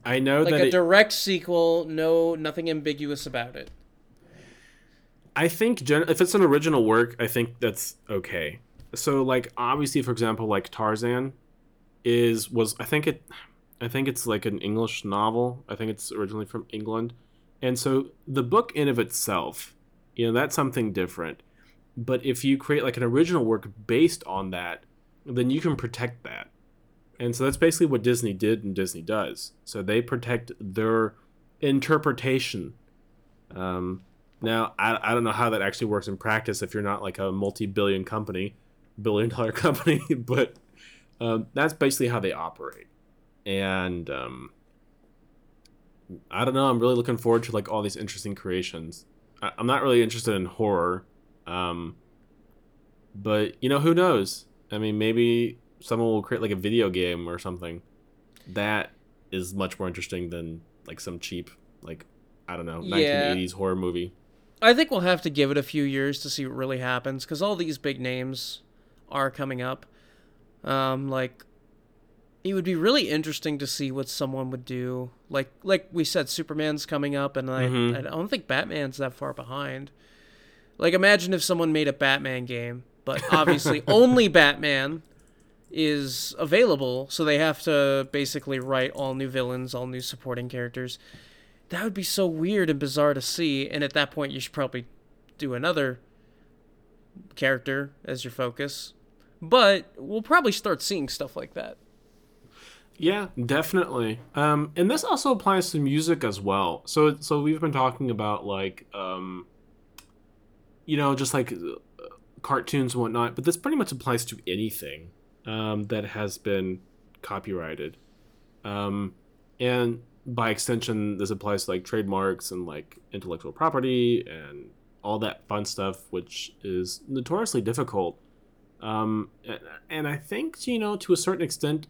[SPEAKER 1] i know that
[SPEAKER 2] Like
[SPEAKER 1] that
[SPEAKER 2] a
[SPEAKER 1] it-
[SPEAKER 2] direct sequel, no, nothing ambiguous about it.
[SPEAKER 1] I think gen- if it's an original work, I think that's okay. So like obviously, for example, like Tarzan, is was I think it I think it's like an English novel. I think it's originally from England. And so the book in of itself, you know, that's something different. But if you create like an original work based on that, then you can protect that. And so that's basically what Disney did and Disney does. So they protect their interpretation. Um, now, I, I don't know how that actually works in practice if you're not like a multi billion company, billion dollar company, but um, that's basically how they operate. And um, I don't know. I'm really looking forward to like all these interesting creations. I, am not really interested in horror, um, but you know who knows? I mean, maybe someone will create like a video game or something. That is much more interesting than like some cheap like I don't know
[SPEAKER 2] Yeah.
[SPEAKER 1] 1980s horror movie.
[SPEAKER 2] I think we'll have to give it a few years to see what really happens because all these big names are coming up. Um, like, it would be really interesting to see what someone would do. Like, like we said, Superman's coming up, and I,
[SPEAKER 1] Mhm.
[SPEAKER 2] I don't think Batman's that far behind. Like, imagine if someone made a Batman game, but obviously only Batman is available, so they have to basically write all new villains, all new supporting characters. That would be so weird and bizarre to see, and at that point, you should probably do another character as your focus. But we'll probably start seeing stuff like that.
[SPEAKER 1] Yeah, definitely. Um, and this also applies to music as well. So, so we've been talking about like, um, you know, just like cartoons and whatnot, but this pretty much applies to anything um, that has been copyrighted. Um, and by extension, this applies to like trademarks and like intellectual property and all that fun stuff, which is notoriously difficult. Um, and, and I think, you know, to a certain extent,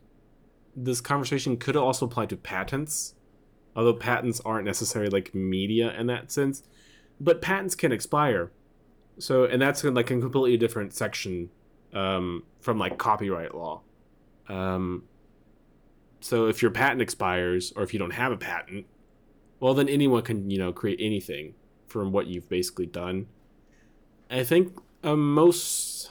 [SPEAKER 1] this conversation could also apply to patents, although patents aren't necessarily like media in that sense. But patents can expire, so and that's like a completely different section um, from like copyright law. Um, so if your patent expires, or if you don't have a patent, well then anyone can you know create anything from what you've basically done. I think a most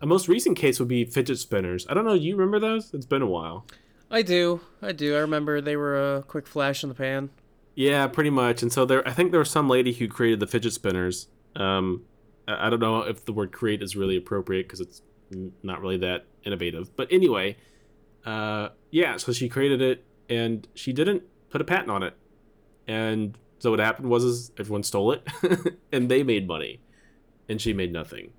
[SPEAKER 1] a most recent case would be fidget spinners. I don't know. You remember those? It's been a while.
[SPEAKER 2] I do. I do. I remember they were a quick flash in the pan.
[SPEAKER 1] Yeah, pretty much. And so there, I think there was some lady who created the fidget spinners. Um, I don't know if the word "create" is really appropriate because it's not really that innovative. But anyway, uh, yeah. So she created it, and she didn't put a patent on it. And so what happened was, is everyone stole it, and they made money, and she made nothing.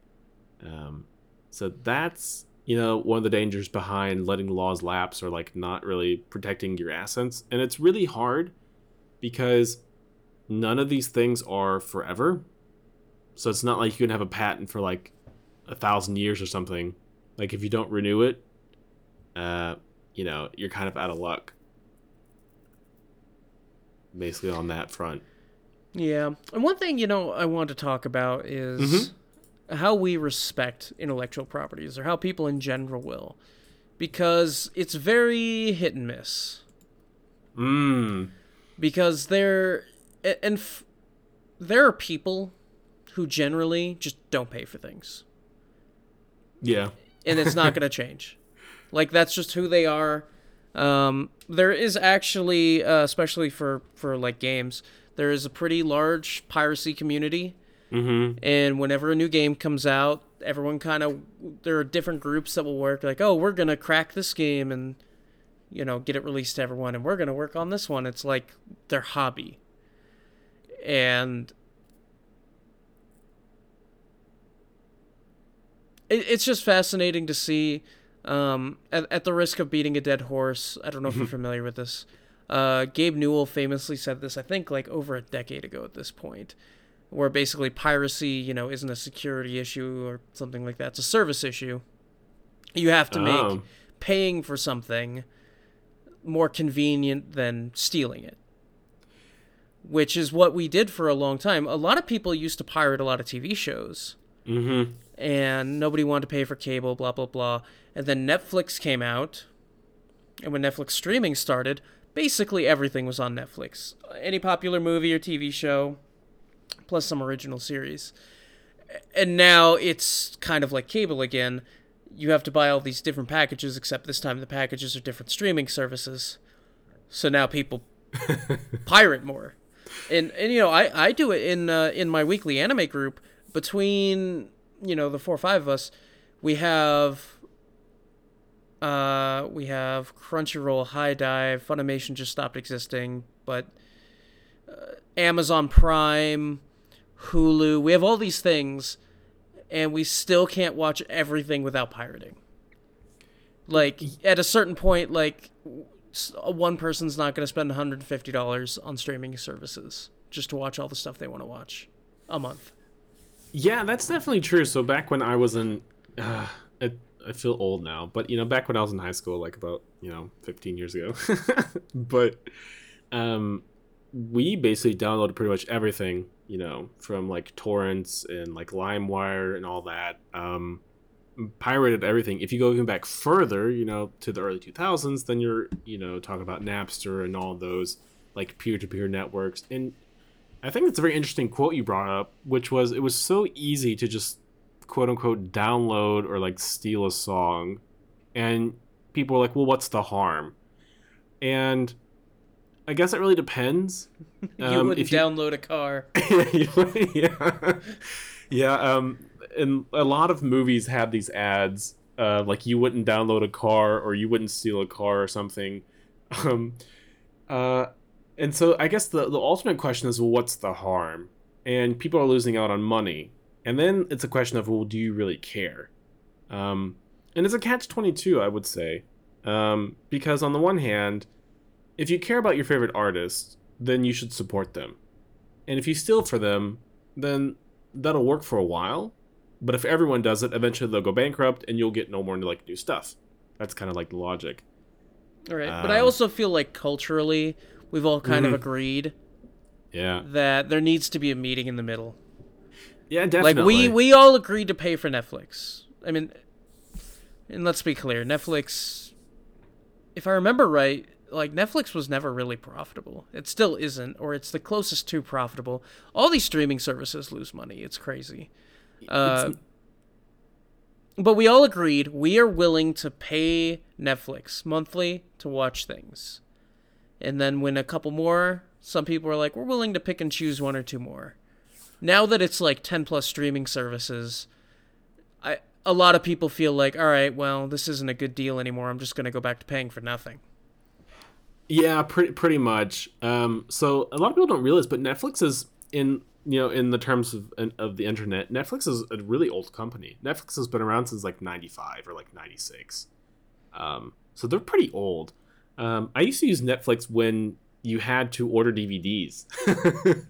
[SPEAKER 1] Um, so that's you know one of the dangers behind letting laws lapse or like not really protecting your assets, and it's really hard because none of these things are forever. So it's not like you can have a patent for like a thousand years or something. Like if you don't renew it, uh, you know, you're kind of out of luck. Basically on that front.
[SPEAKER 2] Yeah. And one thing, you know, I want to talk about is how we respect intellectual properties or how people in general will. Because it's very hit and miss.
[SPEAKER 1] Mmm.
[SPEAKER 2] Because there and f- there are people who generally just don't pay for things.
[SPEAKER 1] Yeah.
[SPEAKER 2] and it's not going to change. Like that's just who they are. Um, there is actually, uh, especially for for like games, there is a pretty large piracy community.
[SPEAKER 1] Mm-hmm.
[SPEAKER 2] And whenever a new game comes out, everyone kind of there are different groups that will work like, oh, we're gonna crack this game and you know get it released to everyone, and we're gonna work on this one. It's like their hobby, and it, it's just fascinating to see. Um, at, at the risk of beating a dead horse, I don't know if you're familiar with this. Uh, Gabe Newell famously said this, I think, like over a decade ago at this point, where basically piracy, you know, isn't a security issue or something like that. It's a service issue. You have to make
[SPEAKER 1] Oh.
[SPEAKER 2] paying for something more convenient than stealing it. Which is what we did for a long time. A lot of people used to pirate a lot of TV shows
[SPEAKER 1] Mm-hmm.
[SPEAKER 2] and nobody wanted to pay for cable, blah blah blah. And then Netflix came out, and when Netflix streaming started, basically everything was on Netflix. Any popular movie or TV show, plus some original series. And now it's kind of like cable again. you have to buy all these different packages, except this time the packages are different streaming services. So now people pirate more. And and you know, I, I do it in uh, in my weekly anime group between you know the four or five of us, we have uh we have Crunchyroll, HIDIVE, Funimation just stopped existing, but Amazon Prime, Hulu, we have all these things and we still can't watch everything without pirating. Like at a certain point like one person's not going to spend $150 on streaming services just to watch all the stuff they want to watch a month.
[SPEAKER 1] Yeah, that's definitely true. So back when I was in, uh, I, I feel old now, but you know, back when I was in high school, like about you know 15 years ago, but um, we basically downloaded pretty much everything, you know, from like torrents and like LimeWire and all that. Um, pirated everything. If you go even back further, you know, to the early 2000s, then you're, you know, talking about Napster and all those like peer-to-peer networks. And I think it's a very interesting quote you brought up, which was it was so easy to just quote unquote download or like steal a song, and people were like, "Well, what's the harm?" And I guess it really depends.
[SPEAKER 2] you um, wouldn't download a car.
[SPEAKER 1] yeah, yeah. Um, and a lot of movies have these ads, uh, like you wouldn't download a car or you wouldn't steal a car or something. Um, uh, and so I guess the, the ultimate question is, well, what's the harm? And people are losing out on money. And then it's a question of, well, do you really care? Um, and it's a catch 22, I would say. Um, because on the one hand, if you care about your favorite artist, then you should support them. And if you steal for them, then that'll work for a while. But if everyone does it, eventually they'll go bankrupt and you'll get no more like new stuff. That's kind of like the logic.
[SPEAKER 2] All right. Um, but I um, also feel like culturally, we've all kind mm-hmm. of agreed
[SPEAKER 1] yeah
[SPEAKER 2] that there needs to be a meeting in the middle
[SPEAKER 1] yeah definitely
[SPEAKER 2] like we we all agreed to pay for netflix i mean and let's be clear netflix if i remember right like netflix was never really profitable it still isn't or it's the closest to profitable all these streaming services lose money it's crazy uh, it's... but we all agreed we are willing to pay netflix monthly to watch things and then when a couple more, some people are like, we're willing to pick and choose one or two more. Now that it's like 10 plus streaming services, I a lot of people feel like, all right, well, this isn't a good deal anymore. I'm just going to go back to paying for nothing.
[SPEAKER 1] Yeah, pretty pretty much. Um, so a lot of people don't realize, but Netflix is in you know in the terms of of the internet, Netflix is a really old company. Netflix has been around since like '95 or like '96, um, so they're pretty old. Um, I used to use Netflix when you had to order DVDs.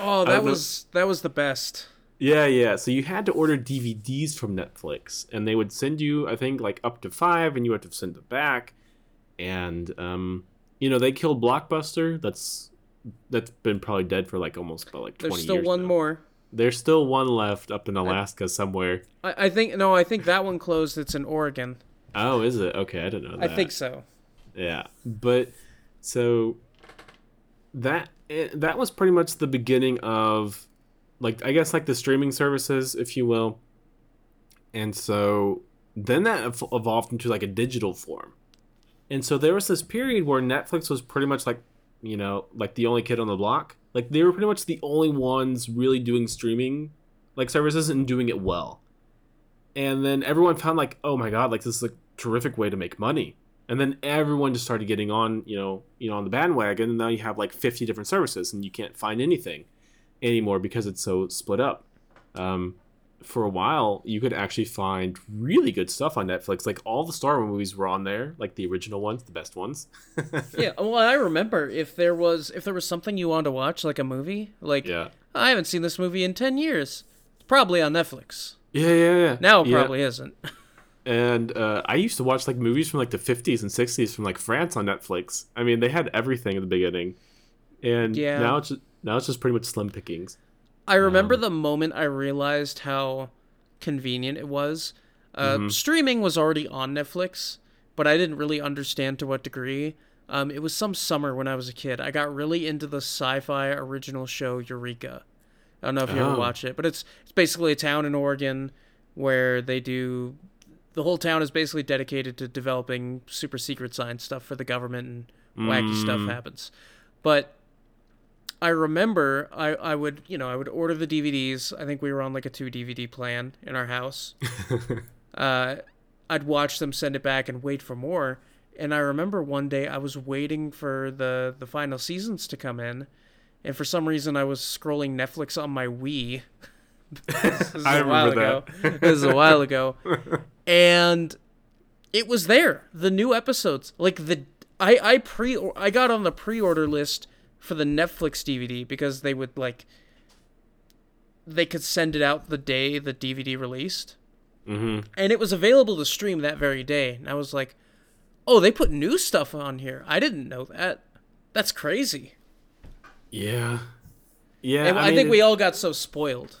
[SPEAKER 2] oh, that was know. that was the best.
[SPEAKER 1] Yeah, yeah. So you had to order DVDs from Netflix, and they would send you, I think, like up to five, and you had to send them back. And um, you know, they killed Blockbuster. That's that's been probably dead for like almost about like twenty.
[SPEAKER 2] There's still one
[SPEAKER 1] now.
[SPEAKER 2] more.
[SPEAKER 1] There's still one left up in Alaska I, somewhere.
[SPEAKER 2] I, I, think no, I think that one closed. It's in Oregon.
[SPEAKER 1] Oh, is it? Okay, I didn't know that.
[SPEAKER 2] I think so.
[SPEAKER 1] Yeah, but so that eh, that was pretty much the beginning of like I guess like the streaming services, if you will. And so then that evolved into like a digital form. And so there was this period where Netflix was pretty much like, you know, like the only kid on the block. Like they were pretty much the only ones really doing streaming like services and doing it well. And then everyone found like, oh my god, like this is a terrific way to make money and then everyone just started getting on you know you know on the bandwagon and now you have like 50 different services and you can't find anything anymore because it's so split up um, for a while you could actually find really good stuff on netflix like all the star Wars movies were on there like the original ones the best ones
[SPEAKER 2] yeah well i remember if there was if there was something you wanted to watch like a movie like
[SPEAKER 1] yeah
[SPEAKER 2] i haven't seen this movie in 10 years it's probably on netflix
[SPEAKER 1] yeah yeah yeah
[SPEAKER 2] now it probably yeah. isn't
[SPEAKER 1] and uh, I used to watch like movies from like the 50s and 60s from like France on Netflix. I mean, they had everything in the beginning, and yeah. now it's just, now it's just pretty much slim pickings.
[SPEAKER 2] I remember um, the moment I realized how convenient it was. Uh, mm-hmm. Streaming was already on Netflix, but I didn't really understand to what degree. Um, it was some summer when I was a kid. I got really into the sci-fi original show Eureka. I don't know if you oh. ever watched it, but it's it's basically a town in Oregon where they do the whole town is basically dedicated to developing super secret science stuff for the government and wacky stuff happens. But I remember I, I would you know I would order the DVDs. I think we were on like a two DVD plan in our house. uh, I'd watch them, send it back, and wait for more. And I remember one day I was waiting for the the final seasons to come in, and for some reason I was scrolling Netflix on my Wii. this is
[SPEAKER 1] I
[SPEAKER 2] a while
[SPEAKER 1] remember
[SPEAKER 2] ago. this is a while ago, and it was there. The new episodes, like the I I pre I got on the pre order list for the Netflix DVD because they would like they could send it out the day the DVD released.
[SPEAKER 1] Mm-hmm.
[SPEAKER 2] And it was available to stream that very day. And I was like, "Oh, they put new stuff on here. I didn't know that. That's crazy."
[SPEAKER 1] Yeah. Yeah.
[SPEAKER 2] I,
[SPEAKER 1] mean,
[SPEAKER 2] think we all got so spoiled.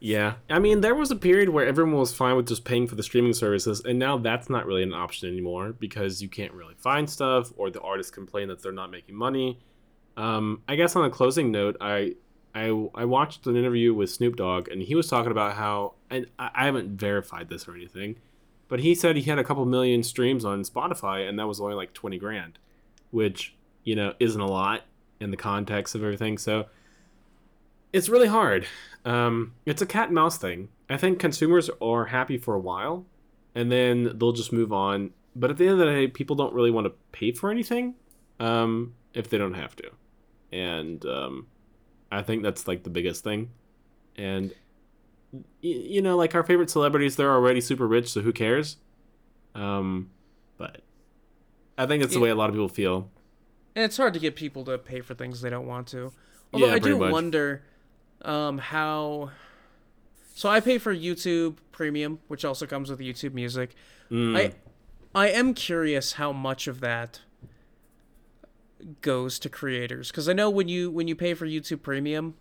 [SPEAKER 1] Yeah. I mean, there was a period where everyone was fine with just paying for the streaming services, and now that's not really an option anymore because you can't really find stuff, or the artists complain that they're not making money. Um, I guess on a closing note, I, I I watched an interview with Snoop Dogg, and he was talking about how, and I, I haven't verified this or anything, but he said he had a couple million streams on Spotify, and that was only like twenty grand, which you know isn't a lot in the context of everything. So it's really hard. Um, it's a cat and mouse thing. I think consumers are happy for a while, and then they'll just move on. But at the end of the day, people don't really want to pay for anything um, if they don't have to, and um, I think that's like the biggest thing. And y- you know, like our favorite celebrities, they're already super rich, so who cares? Um, but I think it's the way a lot of people feel.
[SPEAKER 2] And it's hard to get people to pay for things they don't want to. Although
[SPEAKER 1] Yeah,
[SPEAKER 2] I do
[SPEAKER 1] much.
[SPEAKER 2] wonder um, how. So I pay for YouTube Premium, which also comes with YouTube Music.
[SPEAKER 1] Mm.
[SPEAKER 2] I I am curious how much of that goes to creators because I know when you when you pay for YouTube Premium,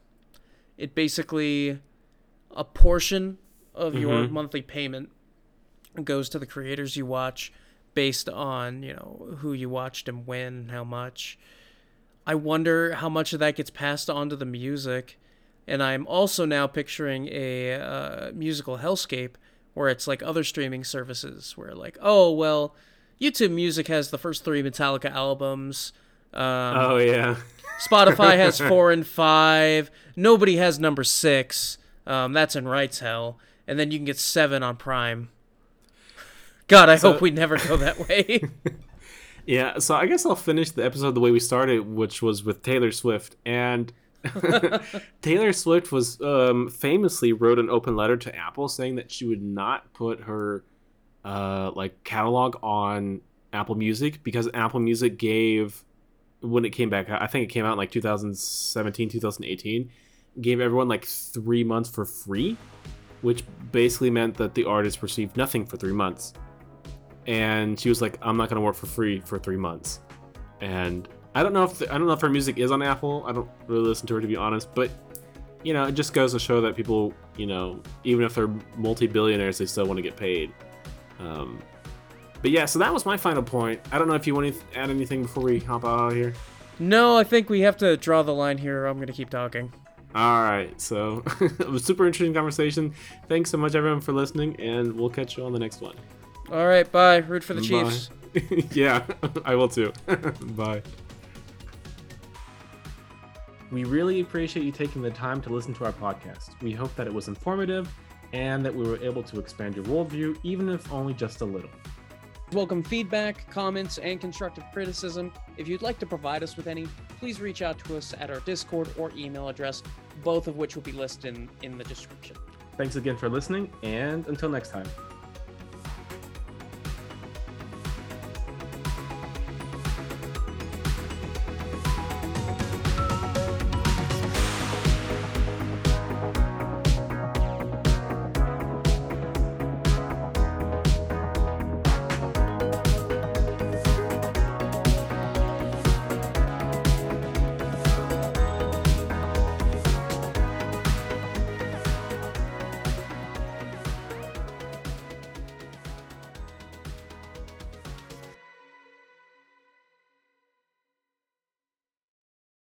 [SPEAKER 2] it basically a portion of your
[SPEAKER 1] Mhm.
[SPEAKER 2] monthly payment goes to the creators you watch based on you know who you watched and when and how much. I wonder how much of that gets passed on to the music. And I'm also now picturing a uh, musical hellscape where it's like other streaming services where like, oh well, YouTube Music has the first three Metallica albums. Um,
[SPEAKER 1] oh yeah.
[SPEAKER 2] Spotify has four and five. Nobody has number six. Um, that's in rights hell. And then you can get seven on Prime. God, I
[SPEAKER 1] So-
[SPEAKER 2] hope we never go that way.
[SPEAKER 1] Yeah, so I guess I'll finish the episode the way we started, which was with Taylor Swift. And Taylor Swift was um, famously wrote an open letter to Apple saying that she would not put her uh, like catalog on Apple Music because Apple Music gave when it came back. I think it came out in like 2017, 2018. Gave everyone like three months for free, which basically meant that the artist received nothing for three months and she was like, "I'm not gonna work for free for three months." And I don't know if I don't know if her music is on Apple. I don't really listen to her to be honest, but you know, it just goes to show that people, you know, even if they're multi-billionaires, they still want to get paid. Um, but yeah, so that was my final point. I don't know if you want to add anything before we hop out of here.
[SPEAKER 2] no, I think we have to draw the line here. I'm gonna keep talking.
[SPEAKER 1] All right, so it was a super interesting conversation. Thanks so much, everyone, for listening, and we'll catch you on the next one.
[SPEAKER 2] All right, bye. Root for the
[SPEAKER 1] Bye.
[SPEAKER 2] Chiefs.
[SPEAKER 1] yeah, I will too. Bye. We really appreciate you taking the time to listen to our podcast. We hope that it was informative and that we were able to expand your worldview, even if only just a little.
[SPEAKER 2] Welcome feedback, comments, and constructive criticism. If you'd like to provide us with any, please reach out to us at our Discord or email address, both of which will be listed in, in the description.
[SPEAKER 1] Thanks again for listening, and until next time.